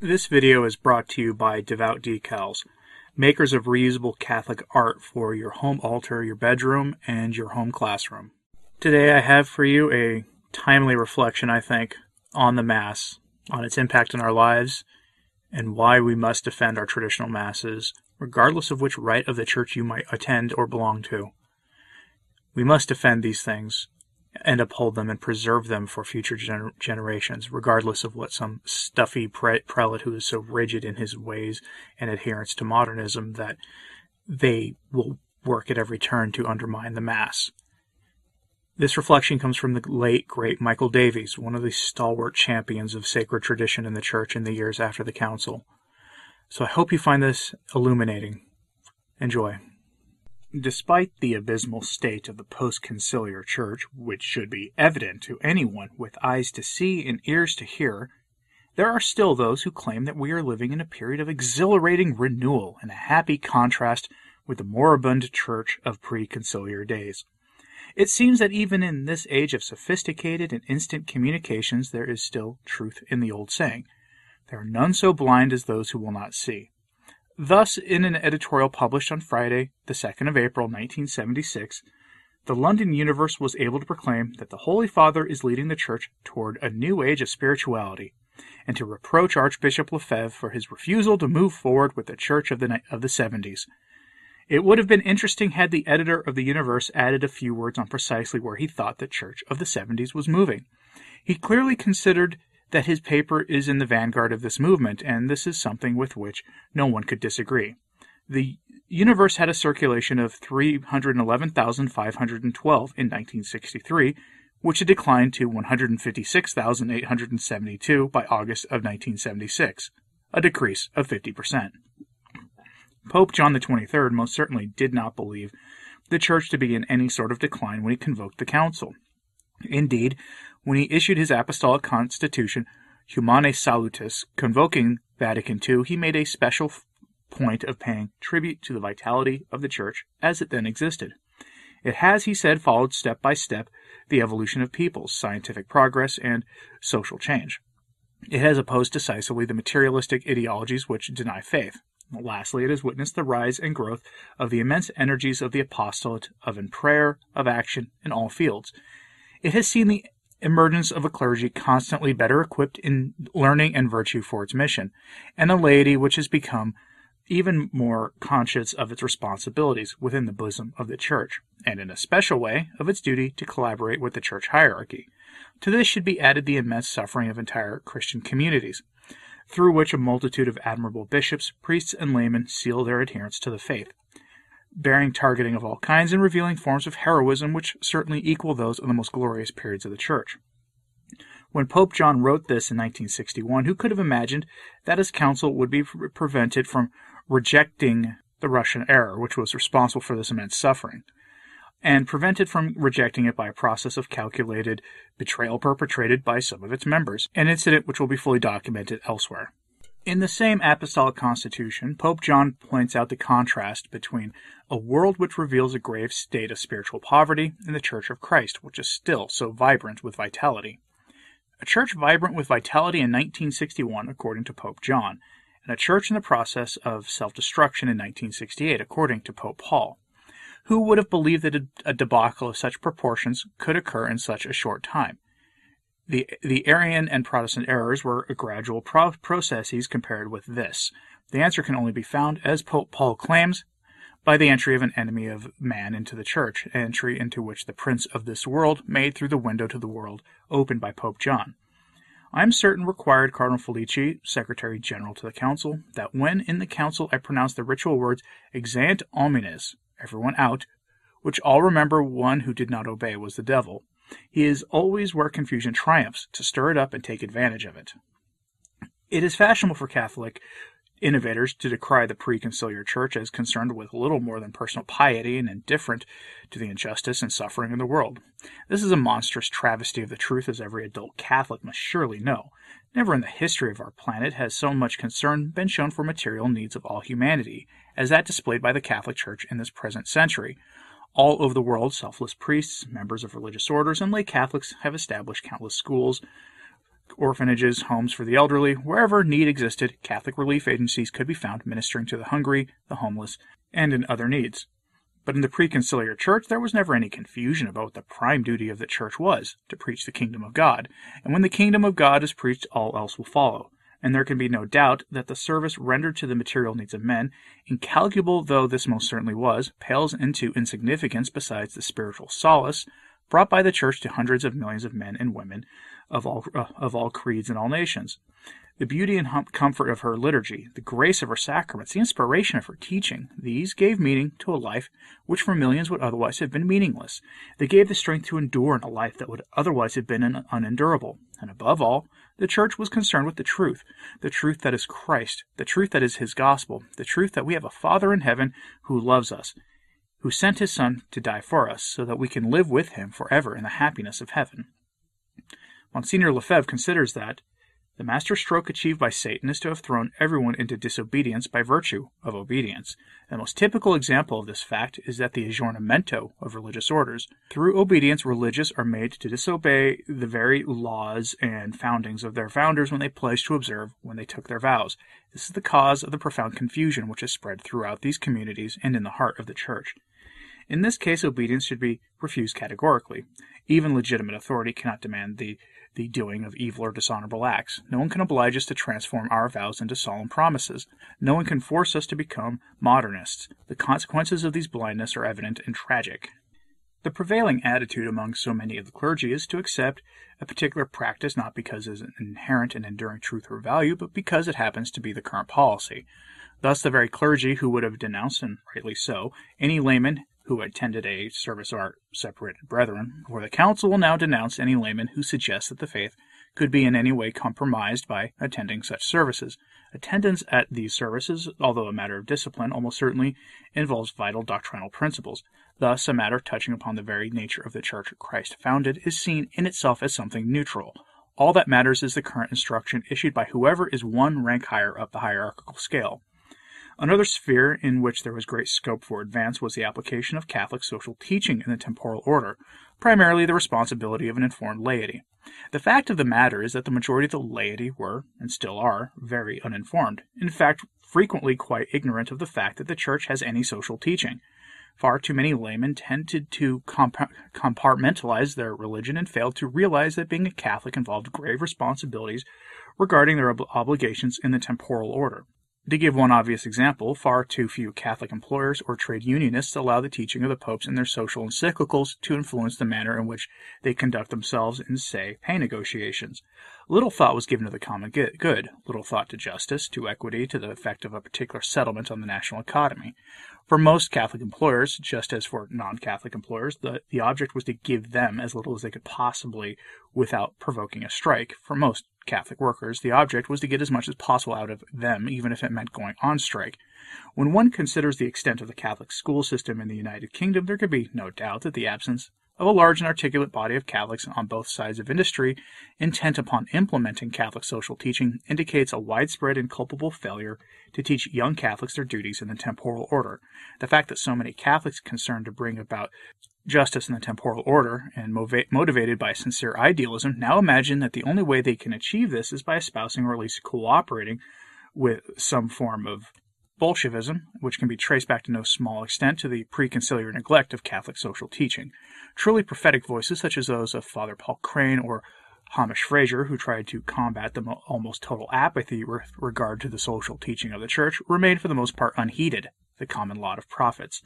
This video is brought to you by Devout Decals, makers of reusable Catholic art for your home altar, your bedroom, and your home classroom. Today I have for you a timely reflection, I think, on the Mass, on its impact on our lives, and why we must defend our traditional Masses, regardless of which rite of the Church you might attend or belong to. We must defend these things and uphold them and preserve them for future gener- generations, regardless of what some stuffy pre- prelate who is so rigid in his ways and adherence to modernism that they will work at every turn to undermine the Mass. This reflection comes from the late, great Michael Davies, one of the stalwart champions of sacred tradition in the Church in the years after the Council. So I hope you find this illuminating. Enjoy. Despite the abysmal state of the post-conciliar church, which should be evident to anyone with eyes to see and ears to hear, there are still those who claim that we are living in a period of exhilarating renewal and a happy contrast with the moribund church of pre-conciliar days. It seems that even in this age of sophisticated and instant communications there is still truth in the old saying, there are none so blind as those who will not see. Thus, in an editorial published on Friday, the 2nd of April, 1976, the London Universe was able to proclaim that the Holy Father is leading the Church toward a new age of spirituality, and to reproach Archbishop Lefebvre for his refusal to move forward with the Church of the, of the 70s. It would have been interesting had the editor of the Universe added a few words on precisely where he thought the Church of the 70s was moving. He clearly considered that his paper is in the vanguard of this movement, and this is something with which no one could disagree. The universe had a circulation of 311,512 in 1963, which had declined to 156,872 by August of 1976, a decrease of 50%. Pope John XXIII most certainly did not believe the Church to be in any sort of decline when he convoked the Council. Indeed, when he issued his apostolic constitution, Humanae Salutis, convoking Vatican II, he made a special point of paying tribute to the vitality of the Church as it then existed. It has, he said, followed step by step the evolution of peoples, scientific progress, and social change. It has opposed decisively the materialistic ideologies which deny faith. Lastly, it has witnessed the rise and growth of the immense energies of the apostolate of in prayer, of action, in all fields. It has seen the emergence of a clergy constantly better equipped in learning and virtue for its mission, and a laity which has become even more conscious of its responsibilities within the bosom of the Church, and in a special way of its duty to collaborate with the Church hierarchy. To this should be added the immense suffering of entire Christian communities, through which a multitude of admirable bishops, priests, and laymen seal their adherence to the faith bearing targeting of all kinds and revealing forms of heroism which certainly equal those of the most glorious periods of the Church. When Pope John wrote this in 1961, who could have imagined that his council would be pre- prevented from rejecting the Russian error, which was responsible for this immense suffering, and prevented from rejecting it by a process of calculated betrayal perpetrated by some of its members, an incident which will be fully documented elsewhere. In the same apostolic constitution, Pope John points out the contrast between a world which reveals a grave state of spiritual poverty and the Church of Christ, which is still so vibrant with vitality. A church vibrant with vitality in 1961, according to Pope John, and a church in the process of self destruction in 1968, according to Pope Paul. Who would have believed that a debacle of such proportions could occur in such a short time? The, the Arian and Protestant errors were gradual pro- processes compared with this. The answer can only be found, as Pope Paul claims, by the entry of an enemy of man into the church, entry into which the prince of this world made through the window to the world opened by Pope John. I am certain required Cardinal Felici, Secretary General to the Council, that when in the Council I pronounce the ritual words exeunt homines, everyone out, which all remember one who did not obey was the devil, he is always where confusion triumphs, to stir it up and take advantage of it. It is fashionable for Catholic innovators to decry the preconciliar church as concerned with little more than personal piety and indifferent to the injustice and suffering in the world. This is a monstrous travesty of the truth, as every adult Catholic must surely know. Never in the history of our planet has so much concern been shown for material needs of all humanity as that displayed by the Catholic Church in this present century. All over the world, selfless priests, members of religious orders, and lay Catholics have established countless schools orphanages, homes for the elderly, wherever need existed, Catholic relief agencies could be found ministering to the hungry, the homeless, and in other needs. But in the preconciliar church, there was never any confusion about what the prime duty of the church was to preach the kingdom of God. And when the kingdom of God is preached, all else will follow. And there can be no doubt that the service rendered to the material needs of men, incalculable though this most certainly was, pales into insignificance beside the spiritual solace brought by the church to hundreds of millions of men and women of all, uh, of all creeds and all nations. The beauty and comfort of her liturgy, the grace of her sacraments, the inspiration of her teaching, these gave meaning to a life which for millions would otherwise have been meaningless. They gave the strength to endure in a life that would otherwise have been unendurable. And above all, the church was concerned with the truth, the truth that is Christ, the truth that is his gospel, the truth that we have a Father in heaven who loves us, who sent his Son to die for us, so that we can live with him forever in the happiness of heaven. Monsignor Lefebvre considers that the master stroke achieved by Satan is to have thrown everyone into disobedience by virtue of obedience. The most typical example of this fact is that the aggiornamento of religious orders. Through obedience, religious are made to disobey the very laws and foundings of their founders when they pledged to observe when they took their vows. This is the cause of the profound confusion which has spread throughout these communities and in the heart of the Church. In this case, obedience should be refused categorically. Even legitimate authority cannot demand the the doing of evil or dishonorable acts. No one can oblige us to transform our vows into solemn promises. No one can force us to become modernists. The consequences of these blindness are evident and tragic. The prevailing attitude among so many of the clergy is to accept a particular practice not because it is an inherent and enduring truth or value, but because it happens to be the current policy. Thus, the very clergy who would have denounced, and rightly so, any layman who attended a service our separated brethren, for the council will now denounce any layman who suggests that the faith could be in any way compromised by attending such services. Attendance at these services, although a matter of discipline, almost certainly involves vital doctrinal principles. Thus, a matter touching upon the very nature of the church Christ founded is seen in itself as something neutral. All that matters is the current instruction issued by whoever is one rank higher up the hierarchical scale. Another sphere in which there was great scope for advance was the application of Catholic social teaching in the temporal order, primarily the responsibility of an informed laity. The fact of the matter is that the majority of the laity were, and still are, very uninformed, in fact, frequently quite ignorant of the fact that the Church has any social teaching. Far too many laymen tended to comp- compartmentalize their religion and failed to realize that being a Catholic involved grave responsibilities regarding their ob- obligations in the temporal order. To give one obvious example, far too few Catholic employers or trade unionists allow the teaching of the popes in their social encyclicals to influence the manner in which they conduct themselves in, say, pay negotiations. Little thought was given to the common good, little thought to justice, to equity, to the effect of a particular settlement on the national economy. For most Catholic employers, just as for non Catholic employers, the, the object was to give them as little as they could possibly without provoking a strike. For most Catholic workers, the object was to get as much as possible out of them, even if it meant going on strike. When one considers the extent of the Catholic school system in the United Kingdom, there can be no doubt that the absence of a large and articulate body of Catholics on both sides of industry intent upon implementing Catholic social teaching indicates a widespread and culpable failure to teach young Catholics their duties in the temporal order. The fact that so many Catholics concerned to bring about justice in the temporal order and motivated by sincere idealism now imagine that the only way they can achieve this is by espousing or at least cooperating with some form of Bolshevism, which can be traced back to no small extent to the preconciliar neglect of Catholic social teaching. Truly prophetic voices, such as those of Father Paul Crane or Hamish Fraser, who tried to combat the almost total apathy with regard to the social teaching of the Church, remained for the most part unheeded, the common lot of prophets.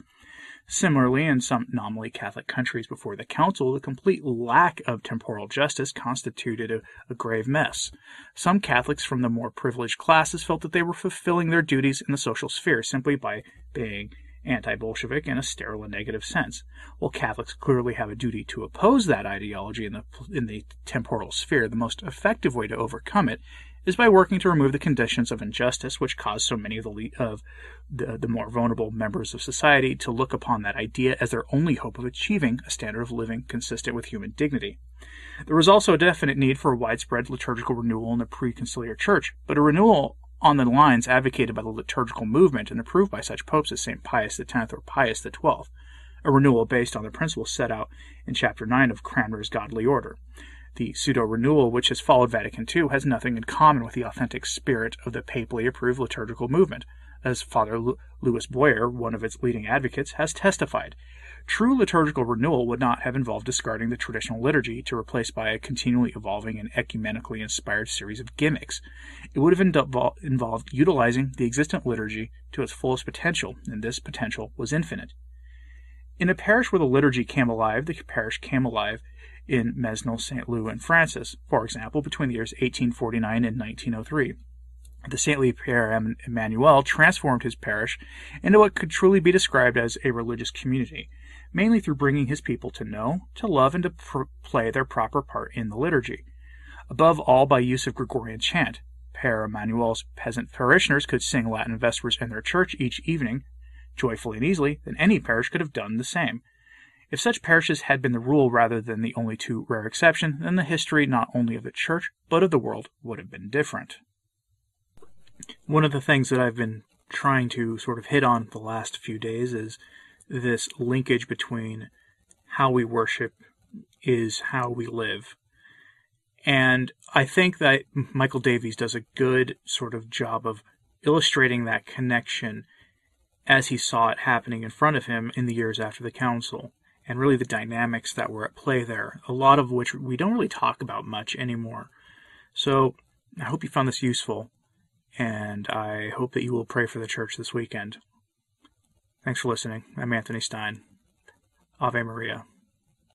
Similarly, in some nominally Catholic countries before the Council, the complete lack of temporal justice constituted a, a, grave mess. Some Catholics from the more privileged classes felt that they were fulfilling their duties in the social sphere simply by being anti Bolshevik in a sterile and negative sense. While Catholics clearly have a duty to oppose that ideology in the, in the temporal sphere, the most effective way to overcome it is by working to remove the conditions of injustice which cause so many of the, of the, the more vulnerable members of society to look upon that idea as their only hope of achieving a standard of living consistent with human dignity. There is also a definite need for a widespread liturgical renewal in the pre-conciliar church, but a renewal on the lines advocated by the liturgical movement and approved by such popes as St. Pius X or Pius XII, a renewal based on the principles set out in Chapter 9 of Cranmer's Godly Order. The pseudo renewal, which has followed Vatican II, has nothing in common with the authentic spirit of the papally approved liturgical movement, as Father Louis Bouyer, one of its leading advocates, has testified. True liturgical renewal would not have involved discarding the traditional liturgy to replace by a continually evolving and ecumenically inspired series of gimmicks. It would have involved utilizing the existent liturgy to its fullest potential, and this potential was infinite. In a parish where the liturgy came alive, the parish came alive in Mesnil, St. Loup, and Francis, for example, between the years 1849 and 1903 the saintly Père Emmanuel transformed his parish into what could truly be described as a religious community, mainly through bringing his people to know, to love, and to pr- play their proper part in the liturgy. Above all, by use of Gregorian chant, Père Emmanuel's peasant parishioners could sing Latin vespers in their church each evening, joyfully and easily, then any parish could have done the same. If such parishes had been the rule rather than the only too rare exception, then the history not only of the church, but of the world would have been different. One of the things that I've been trying to sort of hit on the last few days is this linkage between how we worship is how we live. And I think that Michael Davies does a good sort of job of illustrating that connection as he saw it happening in front of him in the years after the council, and really the dynamics that were at play there, a lot of which we don't really talk about much anymore. So I hope you found this useful, and I hope that you will pray for the church this weekend. Thanks for listening. I'm Anthony Stein. Ave Maria.